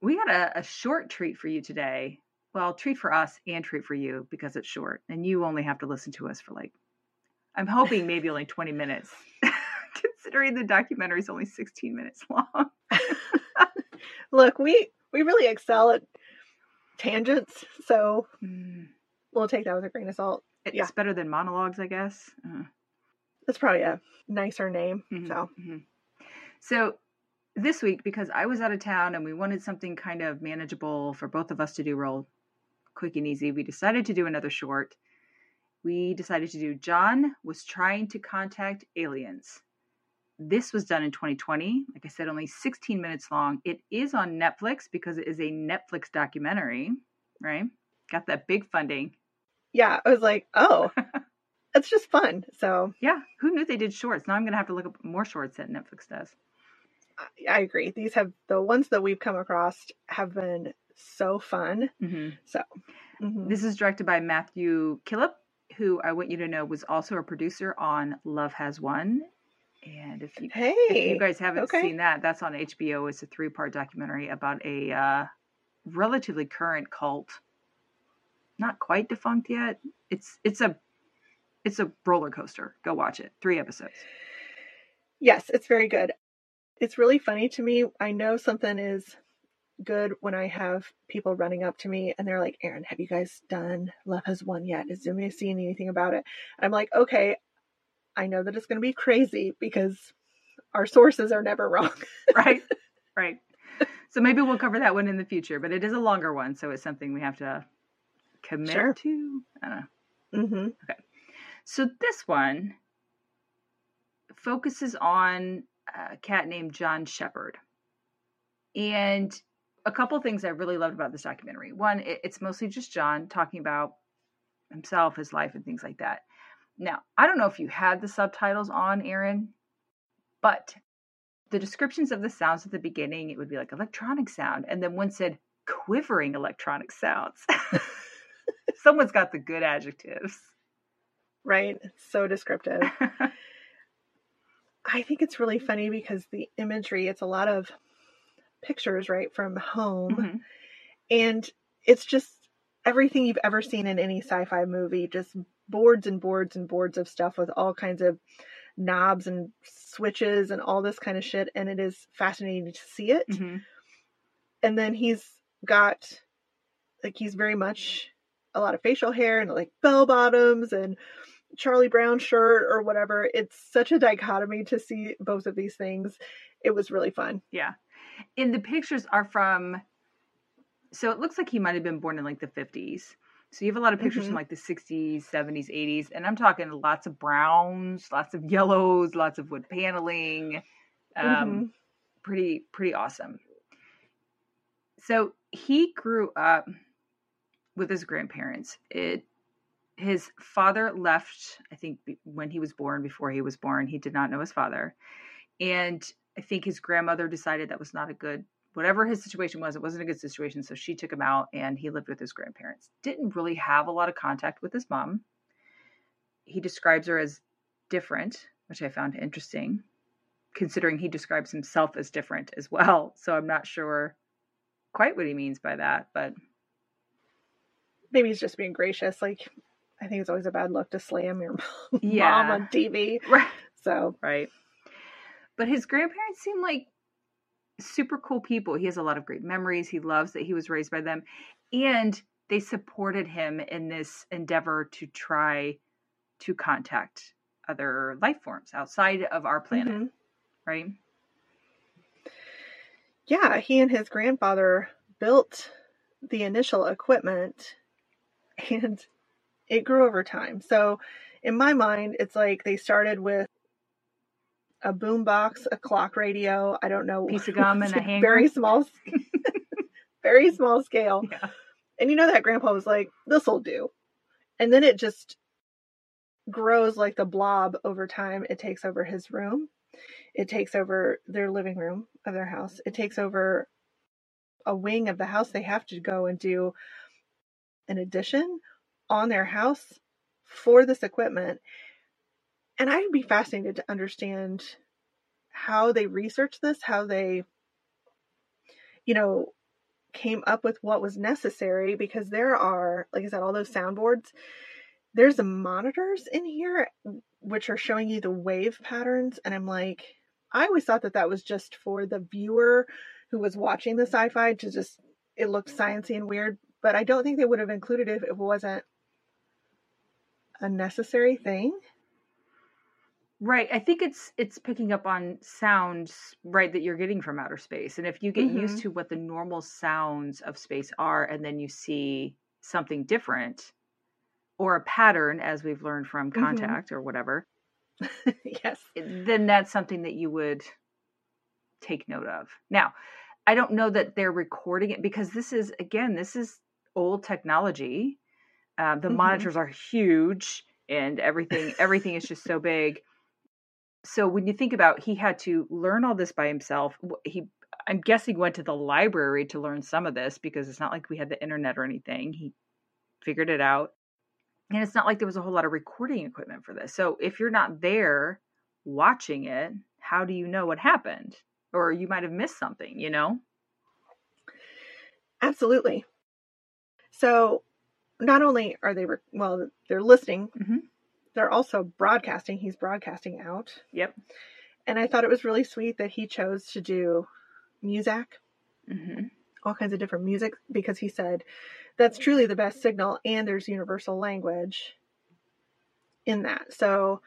We got a, a short treat for you today. Well, treat for us and treat for you because it's short, and you only have to listen to us for like, I'm hoping maybe only 20 minutes, considering the documentary is only 16 minutes long. Look, we we really excel at tangents, so Mm, we'll take that with a grain of salt. it's Yeah. better than monologues, I guess. Uh, That's probably a nicer name. mhm, So mhm. So this week, because I was out of town and we wanted something kind of manageable for both of us to do real quick and easy, we decided to do another short. We decided to do John was trying to contact aliens. This was done in 2020. Like I said, only 16 minutes long. It is on Netflix because it is a Netflix documentary, right? Got that big funding. yeah, I was like, oh, it's just fun. So Yeah, who knew they did shorts? Now I'm going to have to look up more shorts that Netflix does. I, agree. These have the ones that we've come across have been so fun. hmm So mhm. This is directed by Matthew Killip, who I want you to know was also a producer on Love Has Won. And if you, hey, if you guys haven't okay. seen that, that's on HBO. It's a three part documentary about a uh, relatively current cult. Not quite defunct yet. It's it's a it's a roller coaster. Go watch it. Three episodes. Yes, it's very good. It's really funny to me. I know something is good when I have people running up to me and they're like, Erin, have you guys done Love Has Won yet? Is anybody seeing anything about it? And I'm like, okay, I know that it's going to be crazy because our sources are never wrong. Right? right. So maybe we'll cover that one in the future, but it is a longer one, so it's something we have to commit Sure. to. I don't know. hmm Okay. So this one focuses on a cat named John Shepherd. And a couple things I really loved about this documentary. One, it- it's mostly just John talking about himself, his life, and things like that. Now, I don't know if you had the subtitles on, Erin, but the descriptions of the sounds at the beginning, it would be like electronic sound. And then one said quivering electronic sounds. Someone's got the good adjectives. Right. So descriptive. I think it's really funny because the imagery, it's a lot of pictures, right, from home. Mhm. and it's just everything you've ever seen in any sci-fi movie just boards and boards and boards of stuff with all kinds of knobs and switches and all this kind of shit and it is fascinating to see it Mhm. and then he's got like he's very much a lot of facial hair and like bell bottoms and charlie brown shirt or whatever it's such a dichotomy to see both of these things it was really fun Yeah. And the pictures are from, so it looks like he might have been born in like the 50s. So you have a lot of pictures from Mhm. like the 60s, 70s, 80s. And I'm talking lots of browns, lots of yellows, lots of wood paneling. Um, Mhm. Pretty, pretty awesome. So he grew up with his grandparents. It, his father left, I think, when he was born, before he was born. He did not know his father. And I think his grandmother decided that was not a good, whatever his situation was, it wasn't a good situation. So she took him out and he lived with his grandparents. Didn't really have a lot of contact with his mom. He describes her as different, which I found interesting, considering he describes himself as different as well. So I'm not sure quite what he means by that, but maybe he's just being gracious. Like, I think it's always a bad look to slam your Yeah. mom on TV. right. So, right. But his grandparents seem like super cool people. He has a lot of great memories. He loves that he was raised by them. And they supported him in this endeavor to try to contact other life forms outside of our planet, mhm. right? yeah, he and his grandfather built the initial equipment and it grew over time. So, in my mind, it's like they started with a boom box, a clock radio. I don't know. Piece of gum and a hanger. Very small. very small scale. Yeah. And you know that grandpa was like, this'll do. And then it just grows like the blob over time. It takes over his room, it takes over their living room of their house, it takes over a wing of the house. They have to go and do an addition on their house for this equipment. And I'd be fascinated to understand how they researched this, how they, you know, came up with what was necessary because there are, like I said, all those soundboards. There's the monitors in here which are showing you the wave patterns. And I'm like, I always thought that that was just for the viewer who was watching the sci fi to just, it looked sciency and weird. But I don't think they would have included it if it wasn't a necessary thing. Right. I think it's it's picking up on sounds right that you're getting from outer space. And if you get used Mhm. to what the normal sounds of space are and then you see something different or a pattern as we've learned from Mhm. contact or whatever, yes. then that's something that you would take note of. Now, I don't know that they're recording it because this is again, this is old technology. Uh, the Mhm. monitors are huge and everything everything is just so big. So when you think about he had to learn all this by himself, he I'm guessing went to the library to learn some of this because it's not like we had the internet or anything. He figured it out. And it's not like there was a whole lot of recording equipment for this. So if you're not there watching it, how do you know what happened? Or you might have missed something, you know? Absolutely. So not only are they, re- well, they're listening, Mhm. they're also broadcasting. He's broadcasting out. Yep. And I thought it was really sweet that he chose to do music, hmm all kinds of different music, because he said that's truly the best signal and there's universal language in that. So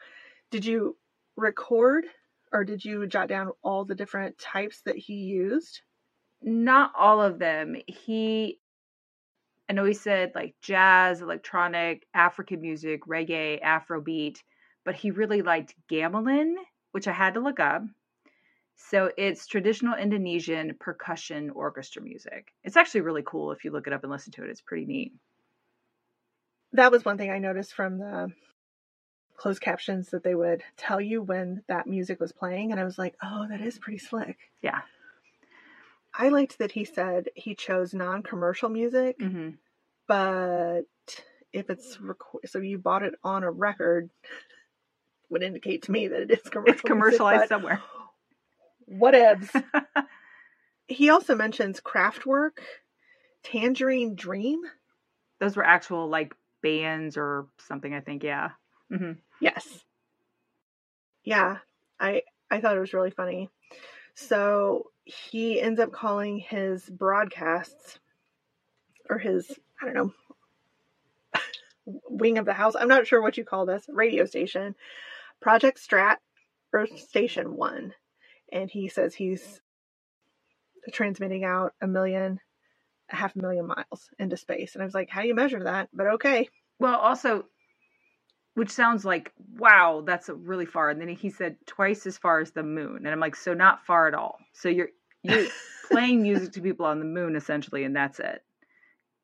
did you record or did you jot down all the different types that he used? Not all of them. He, I know he said like jazz, electronic, African music, reggae, Afrobeat, but he really liked gamelan, which I had to look up. So it's traditional Indonesian percussion orchestra music. It's actually really cool if you look it up and listen to it. It's pretty neat. that was one thing I noticed from the closed captions that they would tell you when that music was playing. And I was like, oh, that is pretty slick. Yeah. I liked that he said he chose non commercial music, hmm but if it's record, so you bought it on a record, would indicate to me that it is commercial. It's commercialized music, somewhere. whatevs. he also mentions Kraftwerk, Tangerine Dream. Those were actual like bands or something, I think. Yeah. hmm Yes. Yeah, I I thought it was really funny. So he ends up calling his broadcasts or his I don't know wing of the house. I'm not sure what you call this radio station. Project Strat or Station 1. And he says he's transmitting out a million a half a million miles into space. And I was like, how do you measure that? But okay. Well, also, which sounds like, wow, that's really far. And then he said twice as far as the moon. And I'm like, so not far at all. So you're you're playing music to people on the moon essentially, and that's it.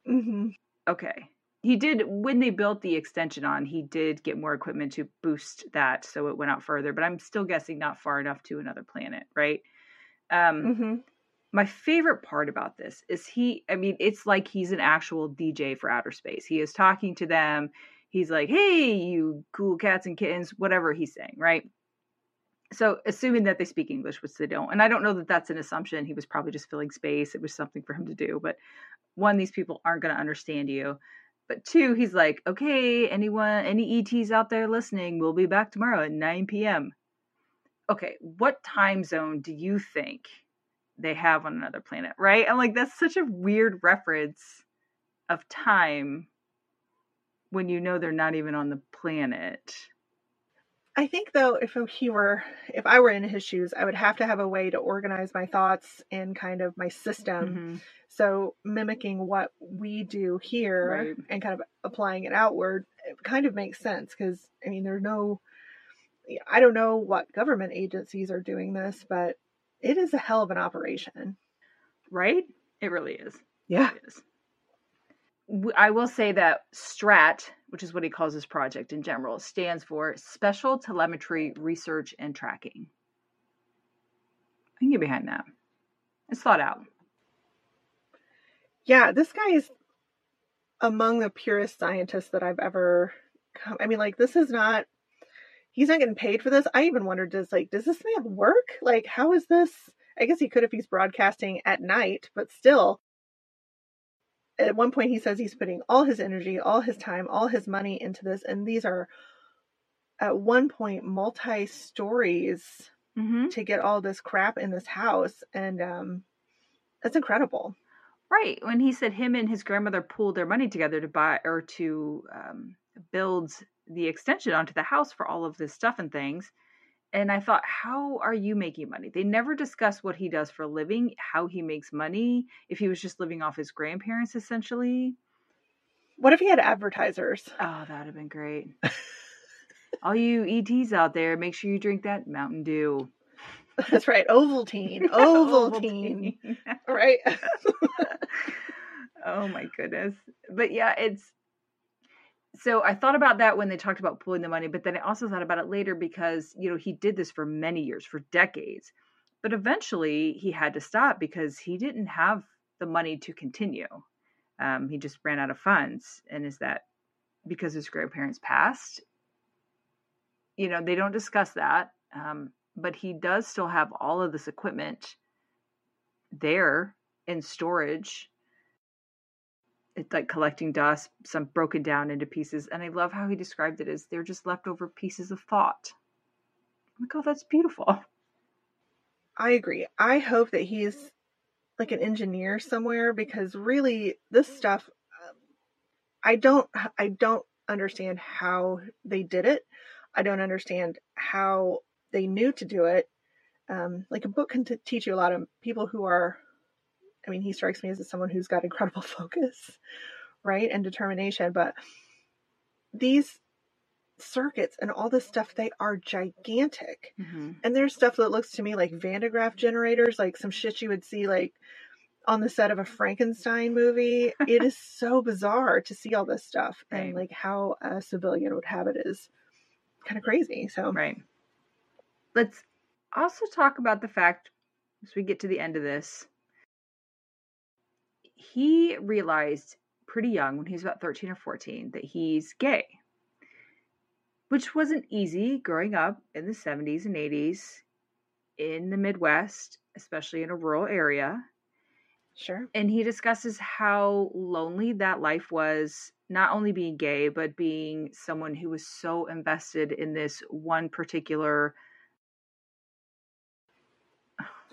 hmm Okay. He did when they built the extension on, he did get more equipment to boost that so it went out further, but I'm still guessing not far enough to another planet, right? Um hmm my favorite part about this is he i mean it's like he's an actual dj for outer space he is talking to them he's like hey you cool cats and kittens whatever he's saying right so assuming that they speak english which they don't and i don't know that that's an assumption he was probably just filling space it was something for him to do but one these people aren't going to understand you but two he's like okay anyone any ets out there listening we'll be back tomorrow at 9 p.m okay what time zone do you think they have on another planet, right? And like that's such a weird reference of time when you know they're not even on the planet. I think though, if he were, if I were in his shoes, I would have to have a way to organize my thoughts and kind of my system. Mhm. So mimicking what we do here Right. and kind of applying it outward, it kind of makes sense because I mean, there's no, I don't know what government agencies are doing this, but it is a hell of an operation. Right? It really is. Yeah. It is. I will say that STRAT, which is what he calls his project in general, stands for Special Telemetry Research and Tracking. I can get behind that. It's thought out. Yeah, this guy is among the purest scientists that I've ever come. I mean, like, this is not, he's not getting paid for this. I even wondered, does, like, does this man work? Like, how is this? I guess he could if he's broadcasting at night, but still, at one point he says he's putting all his energy, all his time, all his money into this. And these are, at one point, multi stories Mm-hmm. to get all this crap in this house. And, um, that's incredible. Right. When he said him and his grandmother pooled their money together to buy or to um, build the extension onto the house for all of this stuff and things. And I thought, how are you making money? They never discuss what he does for a living, how he makes money, if he was just living off his grandparents essentially. What if he had advertisers? Oh, that would have been great. all you ETs out there, make sure you drink that Mountain Dew. That's right, Ovaltine, Ovaltine, right? oh my goodness. But yeah, it's so I thought about that when they talked about pulling the money, but then I also thought about it later because, you know, he did this for many years, for decades. But eventually he had to stop because he didn't have the money to continue. Um, he just ran out of funds. And is that because his grandparents passed? You know, they don't discuss that. Um, but he does still have all of this equipment there in storage it's like collecting dust, some broken down into pieces. And I love how he described it as they're just leftover pieces of thought. I'm like, oh, that's beautiful. I agree. I hope that he's like an engineer somewhere because really this stuff um, I don't I don't understand how they did it. I don't understand how they knew to do it. Um, like a book can t- teach you a lot of people who are I mean, he strikes me as someone who's got incredible focus, right, and determination. But these circuits and all this stuff, they are gigantic. Mm-hmm. And there's stuff that looks to me like Van de Graaff generators, like some shit you would see like on the set of a Frankenstein movie. it is so bizarre to see all this stuff Right. and like how a civilian would have it is kind of crazy. So Right. Let's also talk about the fact, as we get to the end of this, he realized pretty young, when he was about 13 or 14, that he's gay, which wasn't easy growing up in the 70s and 80s in the Midwest, especially in a rural area. sure. and he discusses how lonely that life was not only being gay but being someone who was so invested in this one particular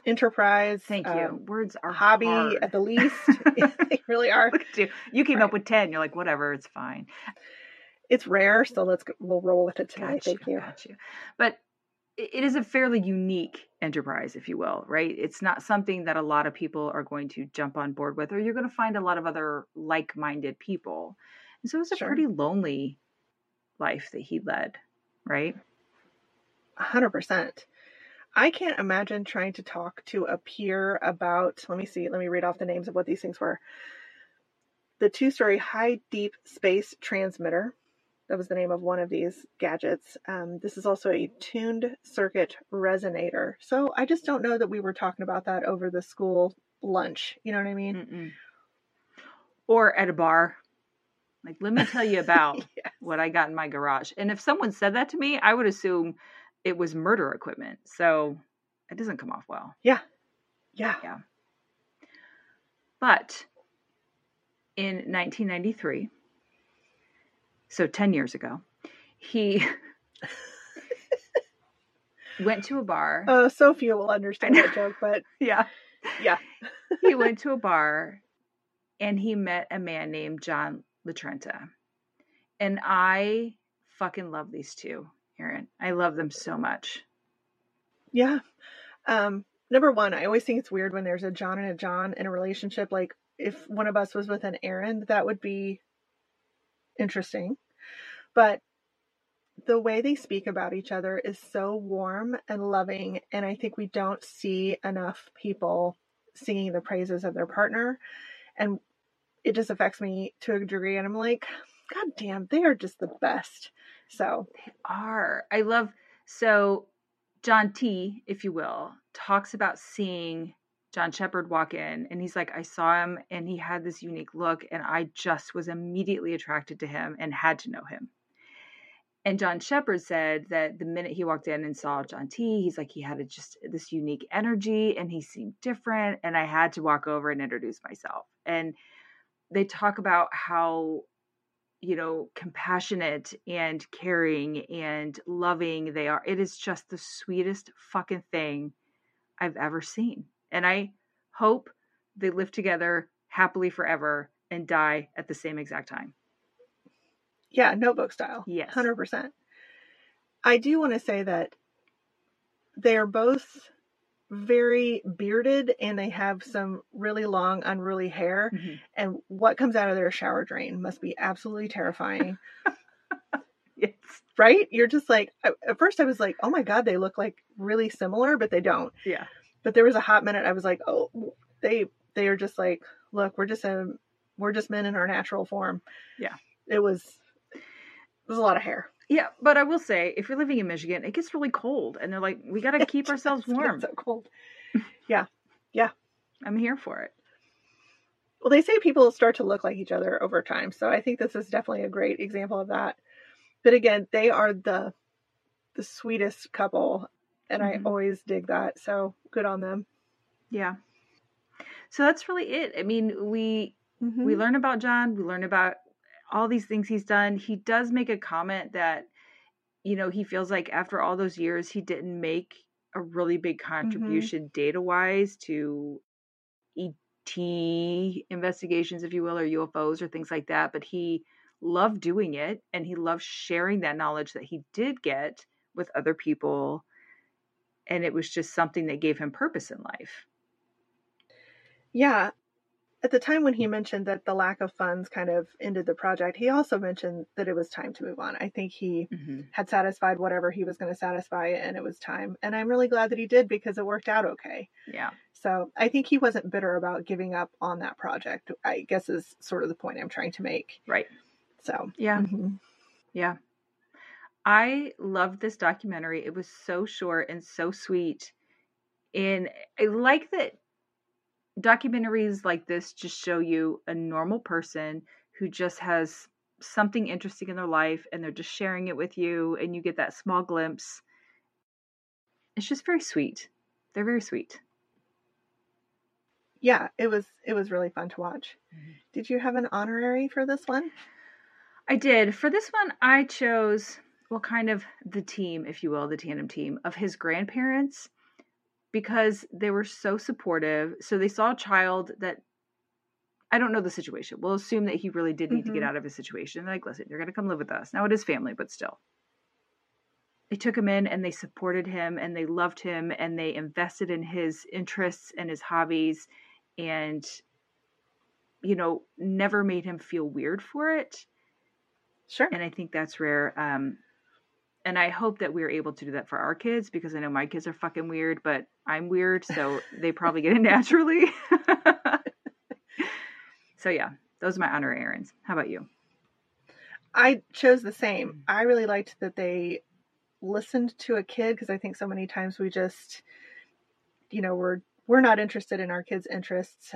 Enterprise. thank you um, words are hobby hard. at the least. they really are. You you came Right. up with 10 you're like whatever it's fine It's rare, so let's go, we'll roll with it tonight. got Thank you. got you. but it is a fairly unique enterprise if you will right it's not something that a lot of people are going to jump on board with or you're going to find a lot of other like-minded people and so it's a Sure. pretty lonely life that he led right A hundred percent. I can't imagine trying to talk to a peer about. Let me see. Let me read off the names of what these things were. The two-story high deep space transmitter. That was the name of one of these gadgets. Um, this is also a tuned circuit resonator. So I just don't know that we were talking about that over the school lunch. You know what I mean? Mm-mm. Or at a bar. Like, let me tell you about Yes. what I got in my garage. And if someone said that to me, I would assume it was murder equipment. So it doesn't come off well. Yeah. Yeah. Yeah. But in 1993, so 10 years ago, he went to a bar. Uh, so few will understand that joke, but yeah. yeah. he went to a bar and he met a man named John Latrenta. And I fucking love these two, Erin. I love them so much. Yeah. Um, number one, I always think it's weird when there's a John and a John in a relationship. Like if one of us was with an Erin, that would be interesting. But the way they speak about each other is so warm and loving. And I think we don't see enough people singing the praises of their partner. And it just affects me to a degree. And I'm like, God damn, they are just the best. So they are. I love so John T, if you will, talks about seeing John Shepherd walk in and he's like, I saw him and he had this unique look and I just was immediately attracted to him and had to know him. And John Shepherd said that the minute he walked in and saw John T, he's like, he had a, just this unique energy and he seemed different. And I had to walk over and introduce myself. And they talk about how you know, compassionate and caring and loving they are. It is just the sweetest fucking thing I've ever seen. And I hope they live together happily forever and die at the same exact time. Yeah, notebook style. Yes. 100%. I do want to say that they are both very bearded and they have some really long unruly hair. Mm-hmm. and what comes out of their shower drain must be absolutely terrifying. Yes. Right? You're just like at first i was like oh my god they look like really similar but they don't. Yeah. But there was a hot minute i was like oh they they are just like look we're just a we're just men in our natural form. Yeah. It was it was a lot of hair yeah, but I will say, if you're living in Michigan, it gets really cold, and they're like, we got to keep ourselves warm. so cold. Yeah, yeah. I'm here for it. Well, they say people start to look like each other over time, so I think this is definitely a great example of that. But again, they are the the sweetest couple, and mm-hmm. I always dig that. So good on them. Yeah. So that's really it. I mean, we mm-hmm. we learn about John, we learn about all these things he's done. He does make a comment that, you know, he feels like after all those years, he didn't make a really big mm-hmm. contribution mm-hmm. data wise to ET investigations, if you will, or UFOs or things like that. But he loved doing it and he loved sharing that knowledge that he did get with other people. And it was just something that gave him purpose in life. Yeah, at the time when he mentioned that the lack of funds kind of ended the project, he also mentioned that it was time to move on. I think he mm-hmm. had satisfied whatever he was going to satisfy and it was time. And I'm really glad that he did because it worked out okay. Yeah. So I think he wasn't bitter about giving up on that project, I guess is sort of the point I'm trying to make. Right. So, yeah. Mm-hmm. Yeah. I loved this documentary. It was so short and so sweet. And I like that documentaries like this just show you a normal person who just has something interesting in their life and they're just sharing it with you and you get that small glimpse. It's just very sweet. They're very sweet. Yeah it was it was really fun to watch. Mm-hmm. did you have an honorary for this one? I did. For this one i chose well kind of the team if you will the tandem team of his grandparents because they were so supportive. So they saw a child that I don't know the situation. We'll assume that he really did need mm-hmm. to get mm-hmm. out of his situation. They're like, listen, you're going to come live with us. Now it is family, but still. They took him in and they supported him and they loved him and they invested in his interests and his hobbies and, you know, never made him feel weird for it. Sure. And I think that's rare. Um, and I hope that we're able to do that for our kids because I know my kids are fucking weird, but I'm weird, so they probably get it naturally. so yeah, those are my honor Erins. How about you? I chose the same. Mm. I really liked that they listened to a kid because I think so many times we just, you know, we're we're not interested in our kids' interests.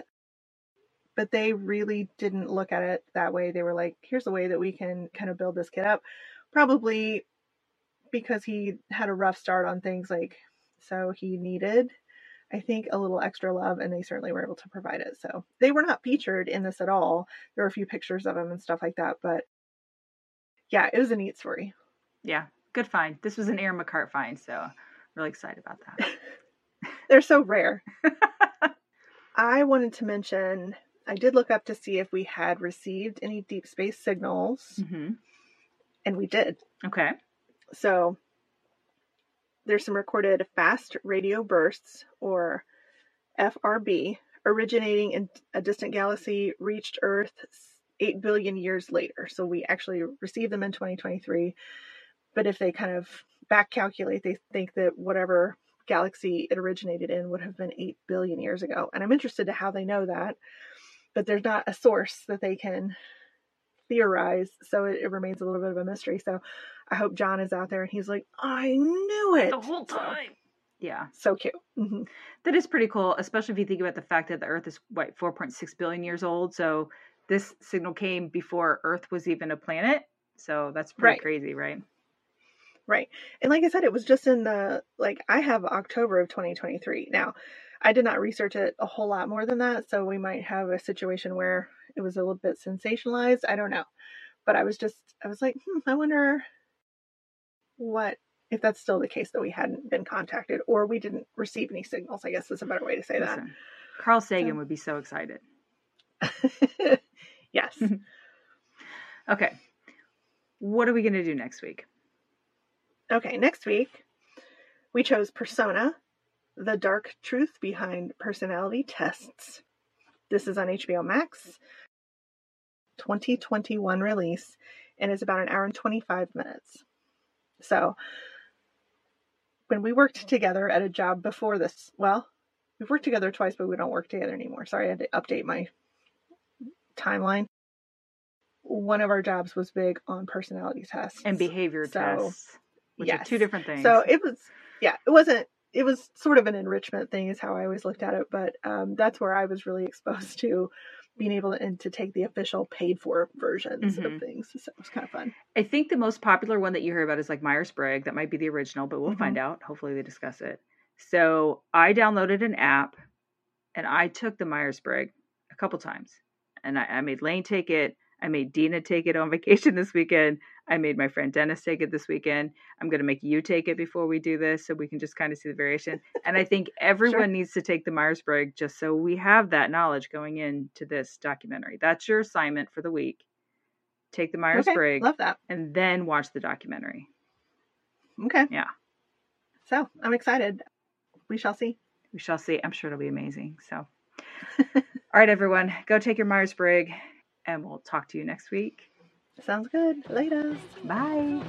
But they really didn't look at it that way. They were like, here's a way that we can kind of build this kid up. Probably because he had a rough start on things like so he needed I think a little extra love and they certainly were able to provide it. So they were not featured in this at all. There were a few pictures of him and stuff like that, but yeah, it was a neat story. Yeah, good find. This was an Erin McCart find, so really excited about that. They're so rare. I wanted to mention I did look up to see if we had received any deep space signals, mm-hmm. and we did. Okay. So there's some recorded fast radio bursts, or FRB, originating in a distant galaxy, reached Earth 8 billion years later. So we actually received them in 2023. But if they kind of back calculate, they think that whatever galaxy it originated in would have been 8 billion years ago. And I'm interested to how they know that. but there's not a source that they can theorize. So it, it, remains a little bit of a mystery. So I hope John is out there and he's like, I knew it the whole time. So, yeah. So cute. Mm-hmm. That is pretty cool, especially if you think about the fact that the Earth is, what, 4.6 billion years old. So this signal came before Earth was even a planet. So that's pretty right. crazy, right? Right. And like I said, it was just in the, like, I have October of 2023. Now, I did not research it a whole lot more than that. So we might have a situation where it was a little bit sensationalized. I don't know. But I was just, I was like, hmm, I wonder what, if that's still the case that we hadn't been contacted or we didn't receive any signals. I guess is a better way to say Listen, that. Carl Sagan so. would be so excited. yes. okay. What are we going to do next week? Okay, next week we chose Persona, the dark truth behind personality tests. This is on HBO Max, 2021 release, and is about an hour and 25 minutes. So, when we worked together at a job before this, well, we've worked together twice, but we don't work together anymore. Sorry, I had to update my timeline. One of our jobs was big on personality tests and behavior so, tests, which yes. are two different things. So it was, yeah, it wasn't it was sort of an enrichment thing is how I always looked at it, but um, that's where I was really exposed to being able to, and to take the official paid for versions mm-hmm. of things. So it was kind of fun. I think the most popular one that you hear about is like Myers Briggs. That might be the original, but we'll mm-hmm. find out. Hopefully they discuss it. So I downloaded an app and I took the Myers Briggs a couple times and I, I made Lane take it. I made Dina take it on vacation this weekend. I made my friend Dennis take it this weekend. I'm going to make you take it before we do this so we can just kind of see the variation. And I think everyone sure. needs to take the Myers Briggs just so we have that knowledge going into this documentary. That's your assignment for the week. Take the Myers Briggs. Okay, love that. And then watch the documentary. Okay. Yeah. So I'm excited. We shall see. We shall see. I'm sure it'll be amazing. So, all right, everyone, go take your Myers Briggs and we'll talk to you next week. Sounds good. Later. Bye.